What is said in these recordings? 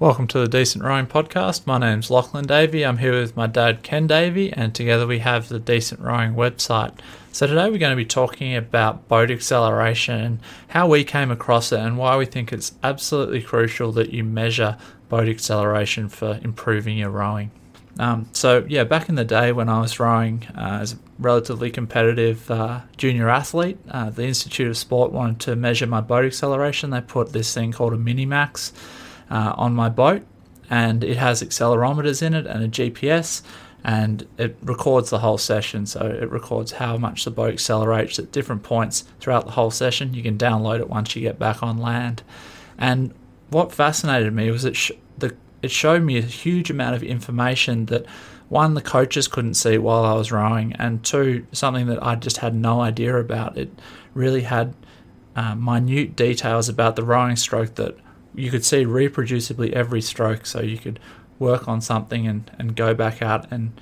Welcome to the Decent Rowing Podcast. My name's Lachlan Davey. I'm here with my dad, Ken Davey, and together we have the Decent Rowing website. So today we're going to be talking about boat acceleration how we came across it and why we think it's absolutely crucial that you measure boat acceleration for improving your rowing. Um, so yeah, back in the day when I was rowing uh, as a relatively competitive uh, junior athlete, uh, the Institute of Sport wanted to measure my boat acceleration. They put this thing called a Minimax uh, on my boat, and it has accelerometers in it and a GPS, and it records the whole session. So it records how much the boat accelerates at different points throughout the whole session. You can download it once you get back on land. And what fascinated me was it sh- the it showed me a huge amount of information that one the coaches couldn't see while I was rowing, and two something that I just had no idea about. It really had uh, minute details about the rowing stroke that you could see reproducibly every stroke, so you could work on something and, and go back out and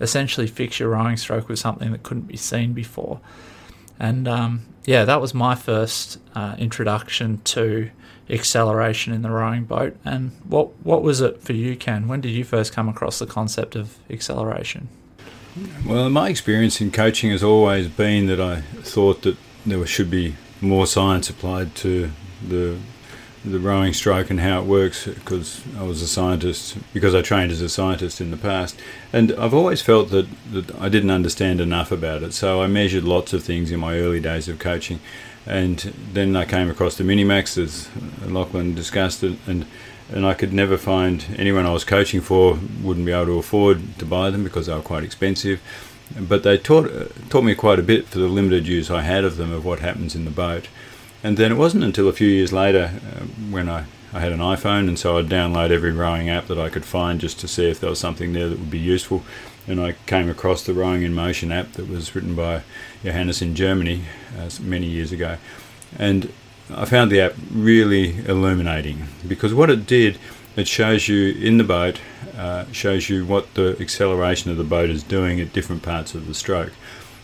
essentially fix your rowing stroke with something that couldn't be seen before. And um, yeah, that was my first uh, introduction to acceleration in the rowing boat. And what what was it for you, Ken? When did you first come across the concept of acceleration? Well, my experience in coaching has always been that I thought that there should be more science applied to the the rowing stroke and how it works because I was a scientist, because I trained as a scientist in the past. And I've always felt that, that I didn't understand enough about it. So I measured lots of things in my early days of coaching. And then I came across the Minimax, as Lachlan discussed it, and and I could never find anyone I was coaching for wouldn't be able to afford to buy them because they were quite expensive. But they taught taught me quite a bit for the limited use I had of them of what happens in the boat. And then it wasn't until a few years later uh, when I, I had an iPhone, and so I'd download every rowing app that I could find just to see if there was something there that would be useful. And I came across the Rowing in Motion app that was written by Johannes in Germany uh, many years ago. And I found the app really illuminating because what it did, it shows you in the boat, uh, shows you what the acceleration of the boat is doing at different parts of the stroke.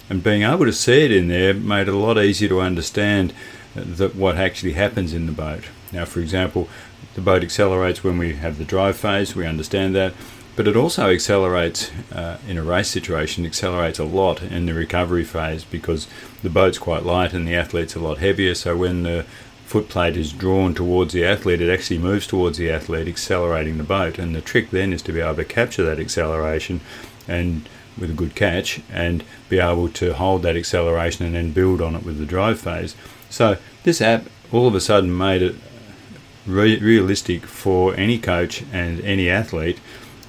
And being able to see it in there made it a lot easier to understand that what actually happens in the boat. Now, for example, the boat accelerates when we have the drive phase, we understand that, but it also accelerates uh, in a race situation, accelerates a lot in the recovery phase because the boat's quite light and the athlete's a lot heavier. So when the foot plate is drawn towards the athlete, it actually moves towards the athlete, accelerating the boat. And the trick then is to be able to capture that acceleration and with a good catch and be able to hold that acceleration and then build on it with the drive phase. So this app all of a sudden made it re- realistic for any coach and any athlete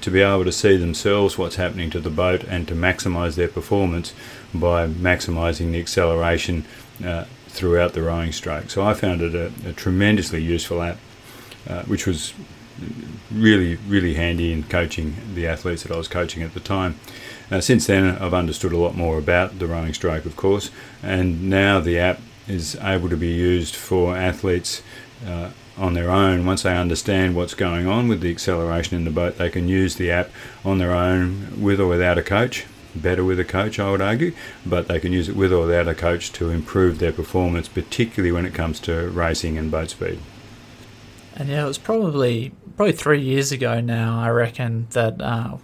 to be able to see themselves what's happening to the boat and to maximize their performance by maximizing the acceleration uh, throughout the rowing stroke. So I found it a, a tremendously useful app, uh, which was really, really handy in coaching the athletes that I was coaching at the time. Uh, since then, I've understood a lot more about the rowing stroke, of course, and now the app is able to be used for athletes uh, on their own. Once they understand what's going on with the acceleration in the boat, they can use the app on their own with or without a coach. Better with a coach, I would argue, but they can use it with or without a coach to improve their performance, particularly when it comes to racing and boat speed. And yeah, it was probably probably three years ago now. I reckon that uh,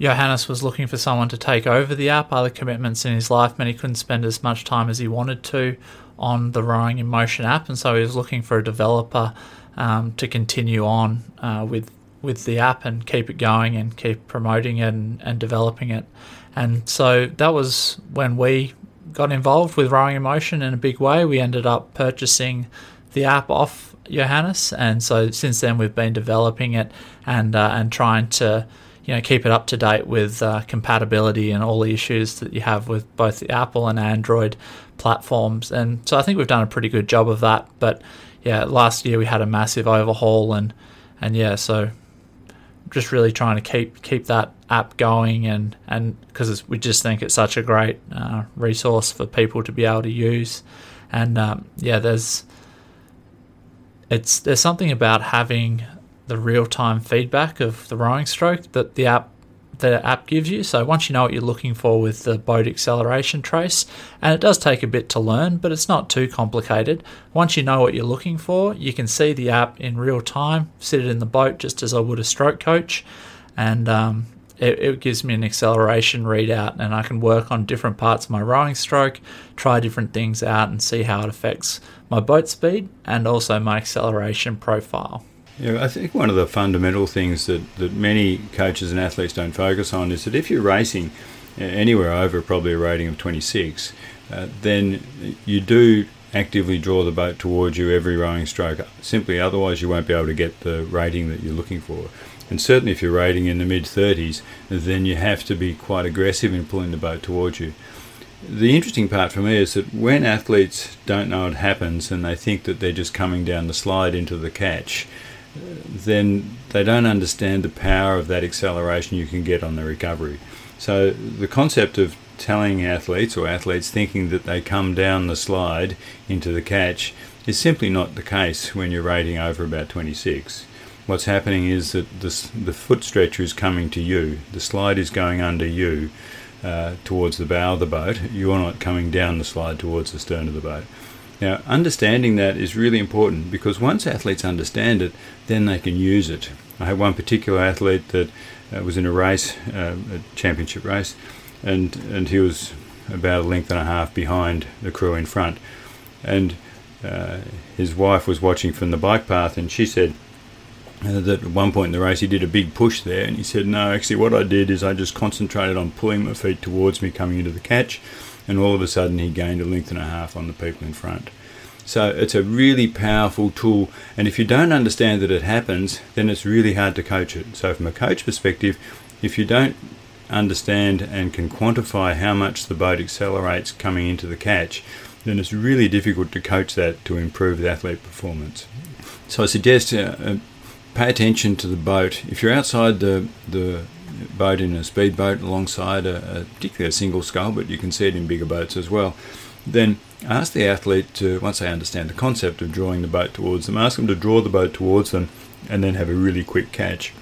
Johannes was looking for someone to take over the app, other commitments in his life meant he couldn't spend as much time as he wanted to on the Rowing in Motion app, and so he was looking for a developer um, to continue on uh, with with the app and keep it going and keep promoting it and, and developing it. And so that was when we got involved with Rowing in Motion in a big way. We ended up purchasing the app off Johannes, and so since then we've been developing it and uh, and trying to you know keep it up to date with uh, compatibility and all the issues that you have with both the Apple and Android platforms. And so I think we've done a pretty good job of that. But yeah, last year we had a massive overhaul and and yeah, so just really trying to keep keep that app going and and because we just think it's such a great uh, resource for people to be able to use. And um, yeah, there's it's there's something about having the real time feedback of the rowing stroke that the app the app gives you. So once you know what you're looking for with the boat acceleration trace, and it does take a bit to learn, but it's not too complicated. Once you know what you're looking for, you can see the app in real time, sit it in the boat just as I would a stroke coach, and um, it, it, gives me an acceleration readout, and I can work on different parts of my rowing stroke, try different things out, and see how it affects my boat speed and also my acceleration profile. Yeah, I think one of the fundamental things that, that many coaches and athletes don't focus on is that if you're racing uh, anywhere over probably a rating of 26, uh, then you do actively draw the boat towards you every rowing stroke. Simply, otherwise, you won't be able to get the rating that you're looking for. And certainly, if you're rating in the mid 30s, then you have to be quite aggressive in pulling the boat towards you. The interesting part for me is that when athletes don't know it happens and they think that they're just coming down the slide into the catch, then they don't understand the power of that acceleration you can get on the recovery. So the concept of telling athletes or athletes thinking that they come down the slide into the catch is simply not the case when you're rating over about 26. What's happening is that the, the foot stretcher is coming to you, the slide is going under you uh, towards the bow of the boat. You're not coming down the slide towards the stern of the boat. Now, understanding that is really important because once athletes understand it, then they can use it. I had one particular athlete that uh, was in a race, uh, a championship race, and, and he was about a length and a half behind the crew in front. And uh, his wife was watching from the bike path, and she said, uh, that at one point in the race he did a big push there and he said no actually what I did is I just concentrated on pulling my feet towards me coming into the catch and all of a sudden he gained a length and a half on the people in front. So it's a really powerful tool, and if you don't understand that it happens, then it's really hard to coach it. So, from a coach perspective, if you don't understand and can quantify how much the boat accelerates coming into the catch, then it's really difficult to coach that to improve the athlete performance. So, I suggest uh, uh, pay attention to the boat. If you're outside the, the boat in a speedboat alongside a, a particularly a single scull, but you can see it in bigger boats as well. Then ask the athlete to, once they understand the concept of drawing the boat towards them, ask them to draw the boat towards them and then have a really quick catch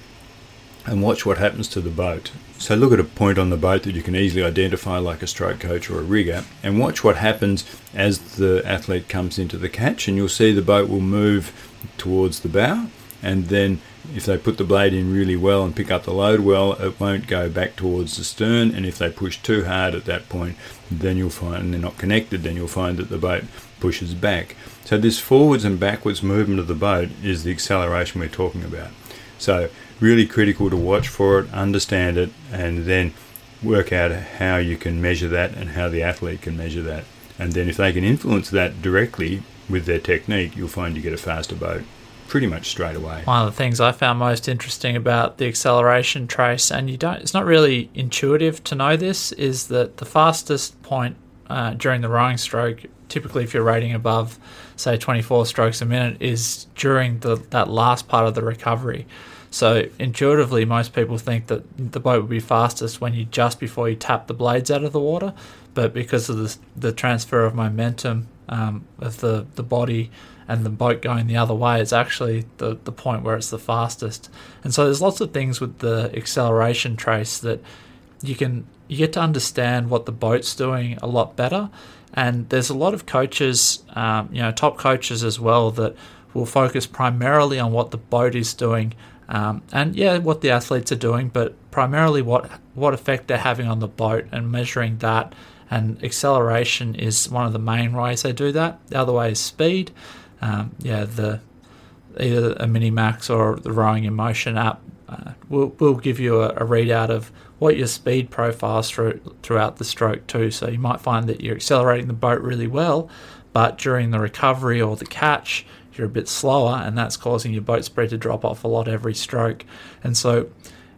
and watch what happens to the boat. So look at a point on the boat that you can easily identify like a stroke coach or a rigger and watch what happens as the athlete comes into the catch and you'll see the boat will move towards the bow and then if they put the blade in really well and pick up the load well, it won't go back towards the stern. And if they push too hard at that point, then you'll find and they're not connected, then you'll find that the boat pushes back. So this forwards and backwards movement of the boat is the acceleration we're talking about. So really critical to watch for it, understand it, and then work out how you can measure that and how the athlete can measure that. And then if they can influence that directly with their technique, you'll find you get a faster boat pretty much straight away. One of the things I found most interesting about the acceleration trace, and you don't, it's not really intuitive to know this, is that the fastest point uh, during the rowing stroke, typically if you're rating above, say 24 strokes a minute, is during the that last part of the recovery. So intuitively, most people think that the boat would be fastest when you just before you tap the blades out of the water, but because of the, the transfer of momentum um, of the the body and the boat going the other way is actually the, the point where it's the fastest. And so there's lots of things with the acceleration trace that you can you get to understand what the boat's doing a lot better. And there's a lot of coaches, um, you know, top coaches as well that will focus primarily on what the boat is doing, um, and yeah, what the athletes are doing, but primarily what what effect they're having on the boat and measuring that. And acceleration is one of the main ways they do that. The other way is speed um, yeah, the either a Minimax or the Rowing in Motion app uh, will will give you a, a, readout of what your speed profiles through, throughout the stroke too. So you might find that you're accelerating the boat really well, but during the recovery or the catch, you're a bit slower, and that's causing your boat speed to drop off a lot every stroke. And so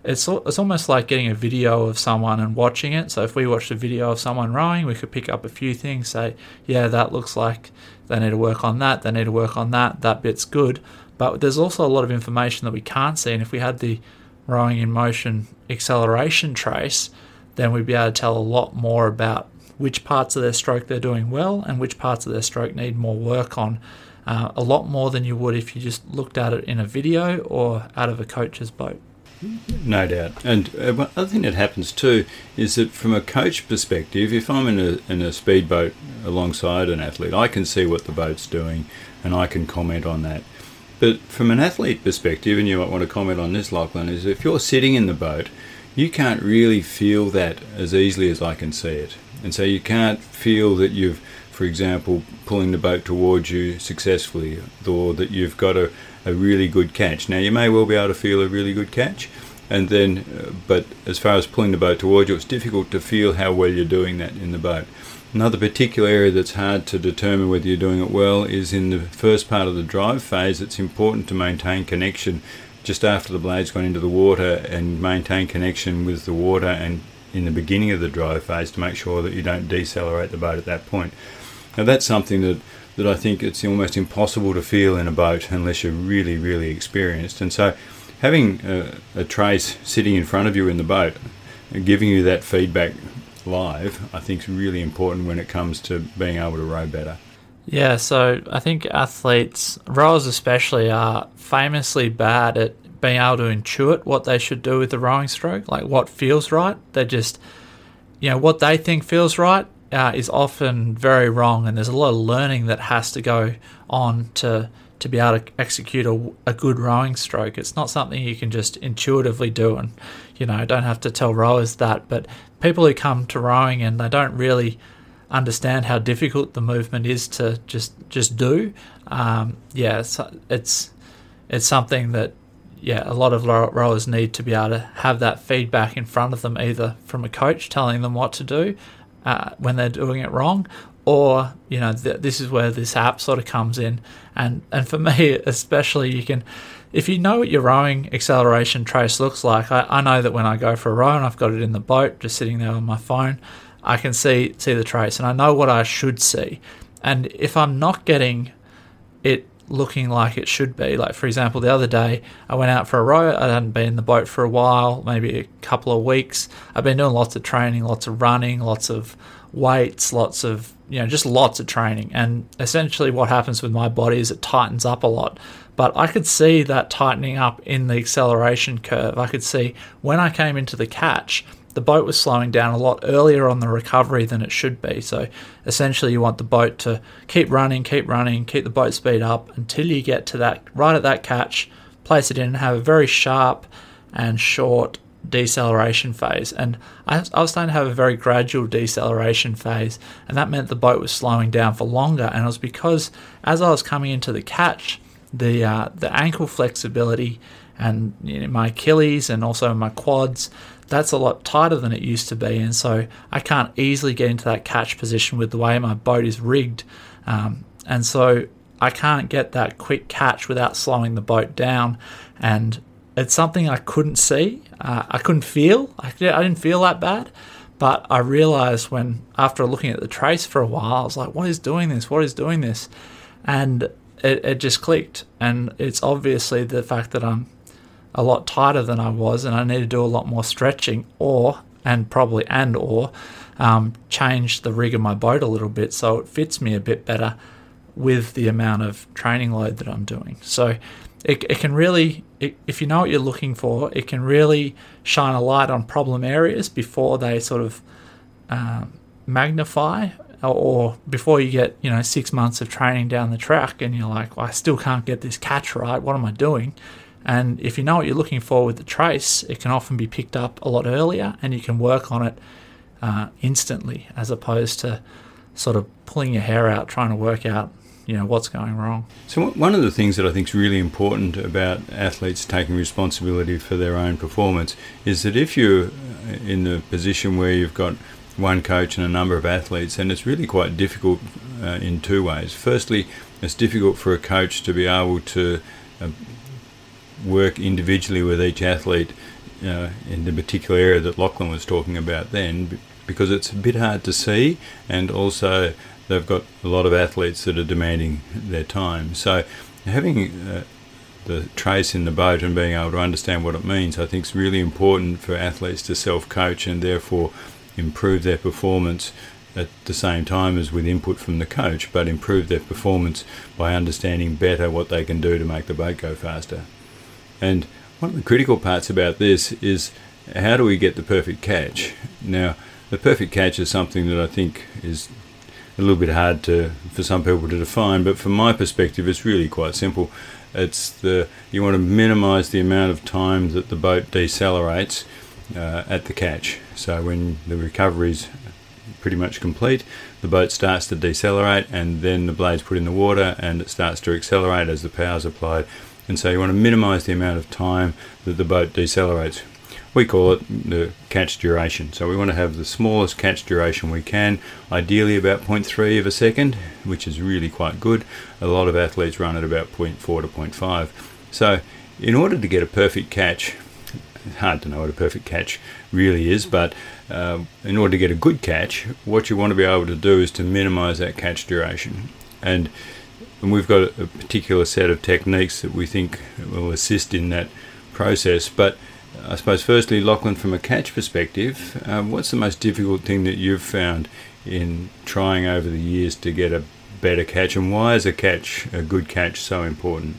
it's it's almost like getting a video of someone and watching it. So if we watched a video of someone rowing, we could pick up a few things, say, yeah, that looks like they need to work on that, they need to work on that, that bit's good. But there's also a lot of information that we can't see, and if we had the rowing in motion acceleration trace, then we'd be able to tell a lot more about which parts of their stroke they're doing well and which parts of their stroke need more work on. Uh, a lot more than you would if you just looked at it in a video or out of a coach's boat. No doubt. And uh, other thing that happens too is that from a coach perspective, if I'm in a, in a speedboat alongside an athlete, I can see what the boat's doing and I can comment on that. But from an athlete perspective, and you might want to comment on this, Lachlan, is if you're sitting in the boat, you can't really feel that as easily as I can see it. And so you can't feel that you've, for example, pulling the boat towards you successfully, or that you've got a, a really good catch. Now, you may well be able to feel a really good catch, and then, uh, but as far as pulling the boat towards you, it's difficult to feel how well you're doing that in the boat. Another particular area that's hard to determine whether you're doing it well is in the first part of the drive phase. It's important to maintain connection just after the blade's gone into the water and maintain connection with the water and in the beginning of the drive phase to make sure that you don't decelerate the boat at that point. Now that's something that, that I think it's almost impossible to feel in a boat unless you're really, really experienced. And so having a, a trace sitting in front of you in the boat and giving you that feedback live, I think is really important when it comes to being able to row better. Yeah, so I think athletes, rowers especially, are famously bad at being able to intuit what they should do with the rowing stroke, like what feels right. They just, you know, what they think feels right uh, is often very wrong, and there's a lot of learning that has to go on to to be able to execute a, a good rowing stroke. It's not something you can just intuitively do, and you know, don't have to tell rowers that. But people who come to rowing and they don't really understand how difficult the movement is to just just do, um, yeah, it's, it's it's something that yeah, a lot of rowers need to be able to have that feedback in front of them, either from a coach telling them what to do uh, when they're doing it wrong, or you know th- this is where this app sort of comes in. And and for me especially you can if you know what your rowing acceleration trace looks like I, I know that when i go for a row and i've got it in the boat just sitting there on my phone i can see see the trace and i know what i should see. And if i'm not getting it looking like it should be like for example the other day i went out for a row i hadn't been in the boat for a while maybe a couple of weeks i've been doing lots of training lots of running lots of weights lots of you know, just lots of training. And essentially, what happens with my body is it tightens up a lot. But I could see that tightening up in the acceleration curve. I could see when I came into the catch, the boat was slowing down a lot earlier on the recovery than it should be. So essentially, you want the boat to keep running, keep running, keep the boat speed up until you get to that right at that catch, place it in, and have a very sharp and short deceleration phase. And I, I, was starting to have a very gradual deceleration phase, and that meant the boat was slowing down for longer. And it was because as I was coming into the catch, the uh, the ankle flexibility and you know, my Achilles and also my quads, that's a lot tighter than it used to be. And so I can't easily get into that catch position with the way my boat is rigged. Um, and so I can't get that quick catch without slowing the boat down. And it's something I couldn't see, uh, I couldn't feel. I, I didn't feel that bad, but I realized when after looking at the trace for a while, I was like, "What is doing this? What is doing this?" And it, it just clicked, and it's obviously the fact that I'm a lot tighter than I was, and I need to do a lot more stretching, or and probably and or um, change the rig of my boat a little bit so it fits me a bit better with the amount of training load that I'm doing. So it, it can really, it, if you know what you're looking for, it can really shine a light on problem areas before they sort of um, magnify or before you get, you know, six months of training down the track and you're like, well, I still can't get this catch right. What am I doing? And if you know what you're looking for with the trace, it can often be picked up a lot earlier and you can work on it uh, instantly as opposed to sort of pulling your hair out trying to work out you know what's going wrong. So one of the things that I think is really important about athletes taking responsibility for their own performance is that if you're in the position where you've got one coach and a number of athletes, then it's really quite difficult uh, in two ways. Firstly, it's difficult for a coach to be able to uh, work individually with each athlete uh, in the particular area that Lachlan was talking about then, because it's a bit hard to see, and also they've got a lot of athletes that are demanding their time. So having uh, the trace in the boat and being able to understand what it means, I think is really important for athletes to self-coach and therefore improve their performance at the same time as with input from the coach, but improve their performance by understanding better what they can do to make the boat go faster. And One of the critical parts about this is how do we get the perfect catch? Now, the perfect catch is something that I think is a little bit hard to for some people to define, but from my perspective, it's really quite simple. It's the you want to minimise the amount of time that the boat decelerates uh, at the catch. So when the recovery is pretty much complete, the boat starts to decelerate, and then the blade's put in the water, and it starts to accelerate as the power's applied. And so you want to minimise the amount of time that the boat decelerates we call it the catch duration. So we want to have the smallest catch duration we can, ideally about 0.3 of a second, which is really quite good. A lot of athletes run at about 0.4 to 0.5. So in order to get a perfect catch, it's hard to know what a perfect catch really is, but uh, in order to get a good catch, what you want to be able to do is to minimize that catch duration. And, and we've got a particular set of techniques that we think will assist in that process. But I suppose, firstly, Lachlan, from a catch perspective, um, what's the most difficult thing that you've found in trying over the years to get a better catch, and why is a catch, a good catch, so important?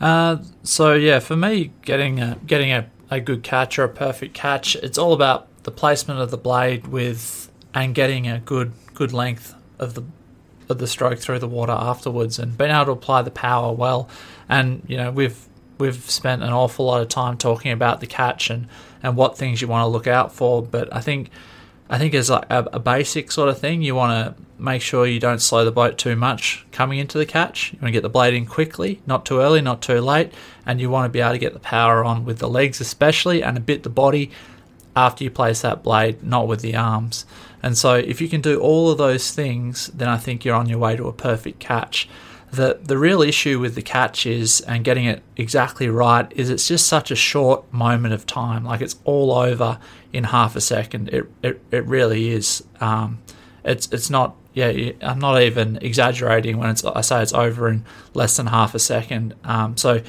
Uh, so yeah, for me, getting a, getting a, a good catch or a perfect catch, it's all about the placement of the blade with and getting a good good length of the of the stroke through the water afterwards, and being able to apply the power well. And you know, we've we've spent an awful lot of time talking about the catch and, and what things you want to look out for. But I think I think as like a, a basic sort of thing, you want to make sure you don't slow the boat too much coming into the catch. You want to get the blade in quickly, not too early, not too late, and you want to be able to get the power on with the legs especially and a bit the body after you place that blade, not with the arms. And so if you can do all of those things, then I think you're on your way to a perfect catch. The the real issue with the catch is and getting it exactly right is it's just such a short moment of time. Like it's all over in half a second. It it, it really is um, it's it's not yeah I'm not even exaggerating when it's I say it's over in less than half a second. Um, so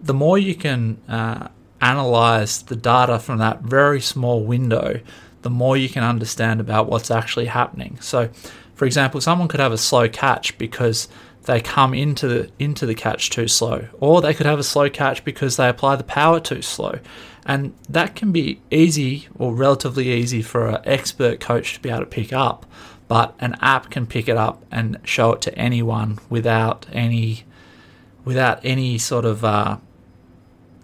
the more you can uh, analyze the data from that very small window the more you can understand about what's actually happening so for example someone could have a slow catch because they come into the into the catch too slow, or they could have a slow catch because they apply the power too slow, and that can be easy or relatively easy for an expert coach to be able to pick up. But an app can pick it up and show it to anyone without any without any sort of uh,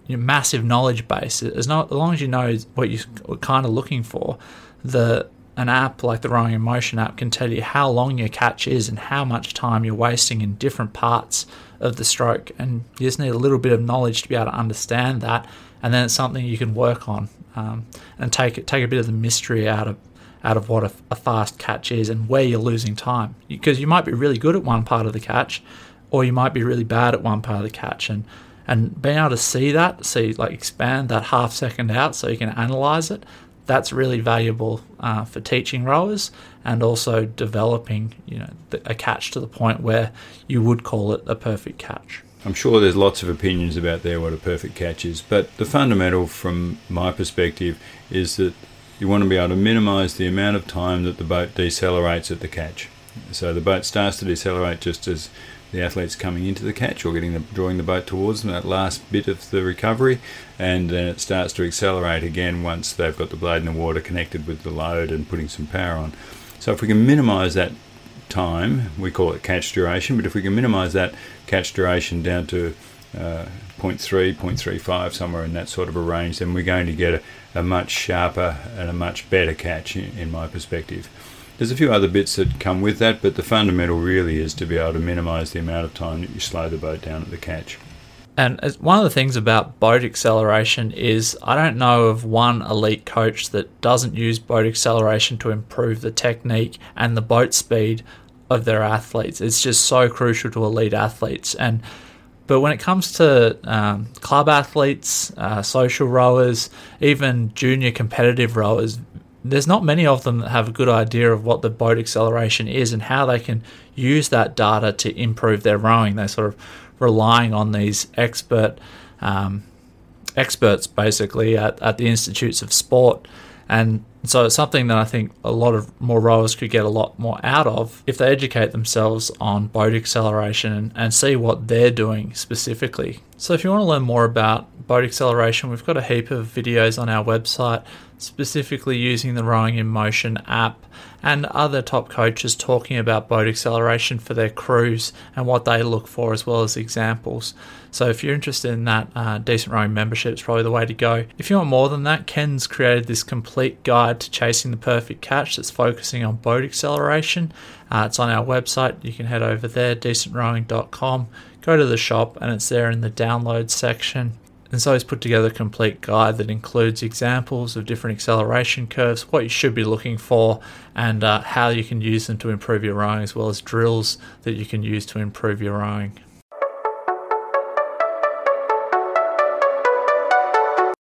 you know, massive knowledge base. As, not, as long as you know what you're kind of looking for, the an app like the Rowing in Motion app can tell you how long your catch is and how much time you're wasting in different parts of the stroke. And you just need a little bit of knowledge to be able to understand that. And then it's something you can work on um, and take take a bit of the mystery out of out of what a, a fast catch is and where you're losing time. Because you might be really good at one part of the catch, or you might be really bad at one part of the catch. And and being able to see that, see like expand that half second out so you can analyze it, that's really valuable uh, for teaching rowers and also developing you know a catch to the point where you would call it a perfect catch. I'm sure there's lots of opinions about there what a perfect catch is, but the fundamental from my perspective is that you want to be able to minimize the amount of time that the boat decelerates at the catch. So the boat starts to decelerate just as the athletes coming into the catch or getting the, drawing the boat towards them that last bit of the recovery, and then it starts to accelerate again once they've got the blade in the water connected with the load and putting some power on. So if we can minimise that time, we call it catch duration, but if we can minimise that catch duration down to uh, 0.3, 0.35, somewhere in that sort of a range, then we're going to get a, a much sharper and a much better catch in, in my perspective. There's a few other bits that come with that, but the fundamental really is to be able to minimise the amount of time that you slow the boat down at the catch. And one of the things about boat acceleration is I don't know of one elite coach that doesn't use boat acceleration to improve the technique and the boat speed of their athletes. It's just so crucial to elite athletes. And but when it comes to um, club athletes, uh, social rowers, even junior competitive rowers, there's not many of them that have a good idea of what the boat acceleration is and how they can use that data to improve their rowing. They're sort of relying on these expert um, experts basically at, at the institutes of sport. And so it's something that I think a lot of more rowers could get a lot more out of if they educate themselves on boat acceleration and, see what they're doing specifically. So if you want to learn more about boat acceleration, we've got a heap of videos on our website specifically using the Rowing in Motion app and other top coaches talking about boat acceleration for their crews and what they look for, as well as examples. So, if you're interested in that, uh, Decent Rowing membership is probably the way to go. If you want more than that, Ken's created this complete guide to chasing the perfect catch that's focusing on boat acceleration. Uh, it's on our website. You can head over there, decentrowing.com, go to the shop, and it's there in the download section. And so he's put together a complete guide that includes examples of different acceleration curves, what you should be looking for, and uh, how you can use them to improve your rowing, as well as drills that you can use to improve your rowing.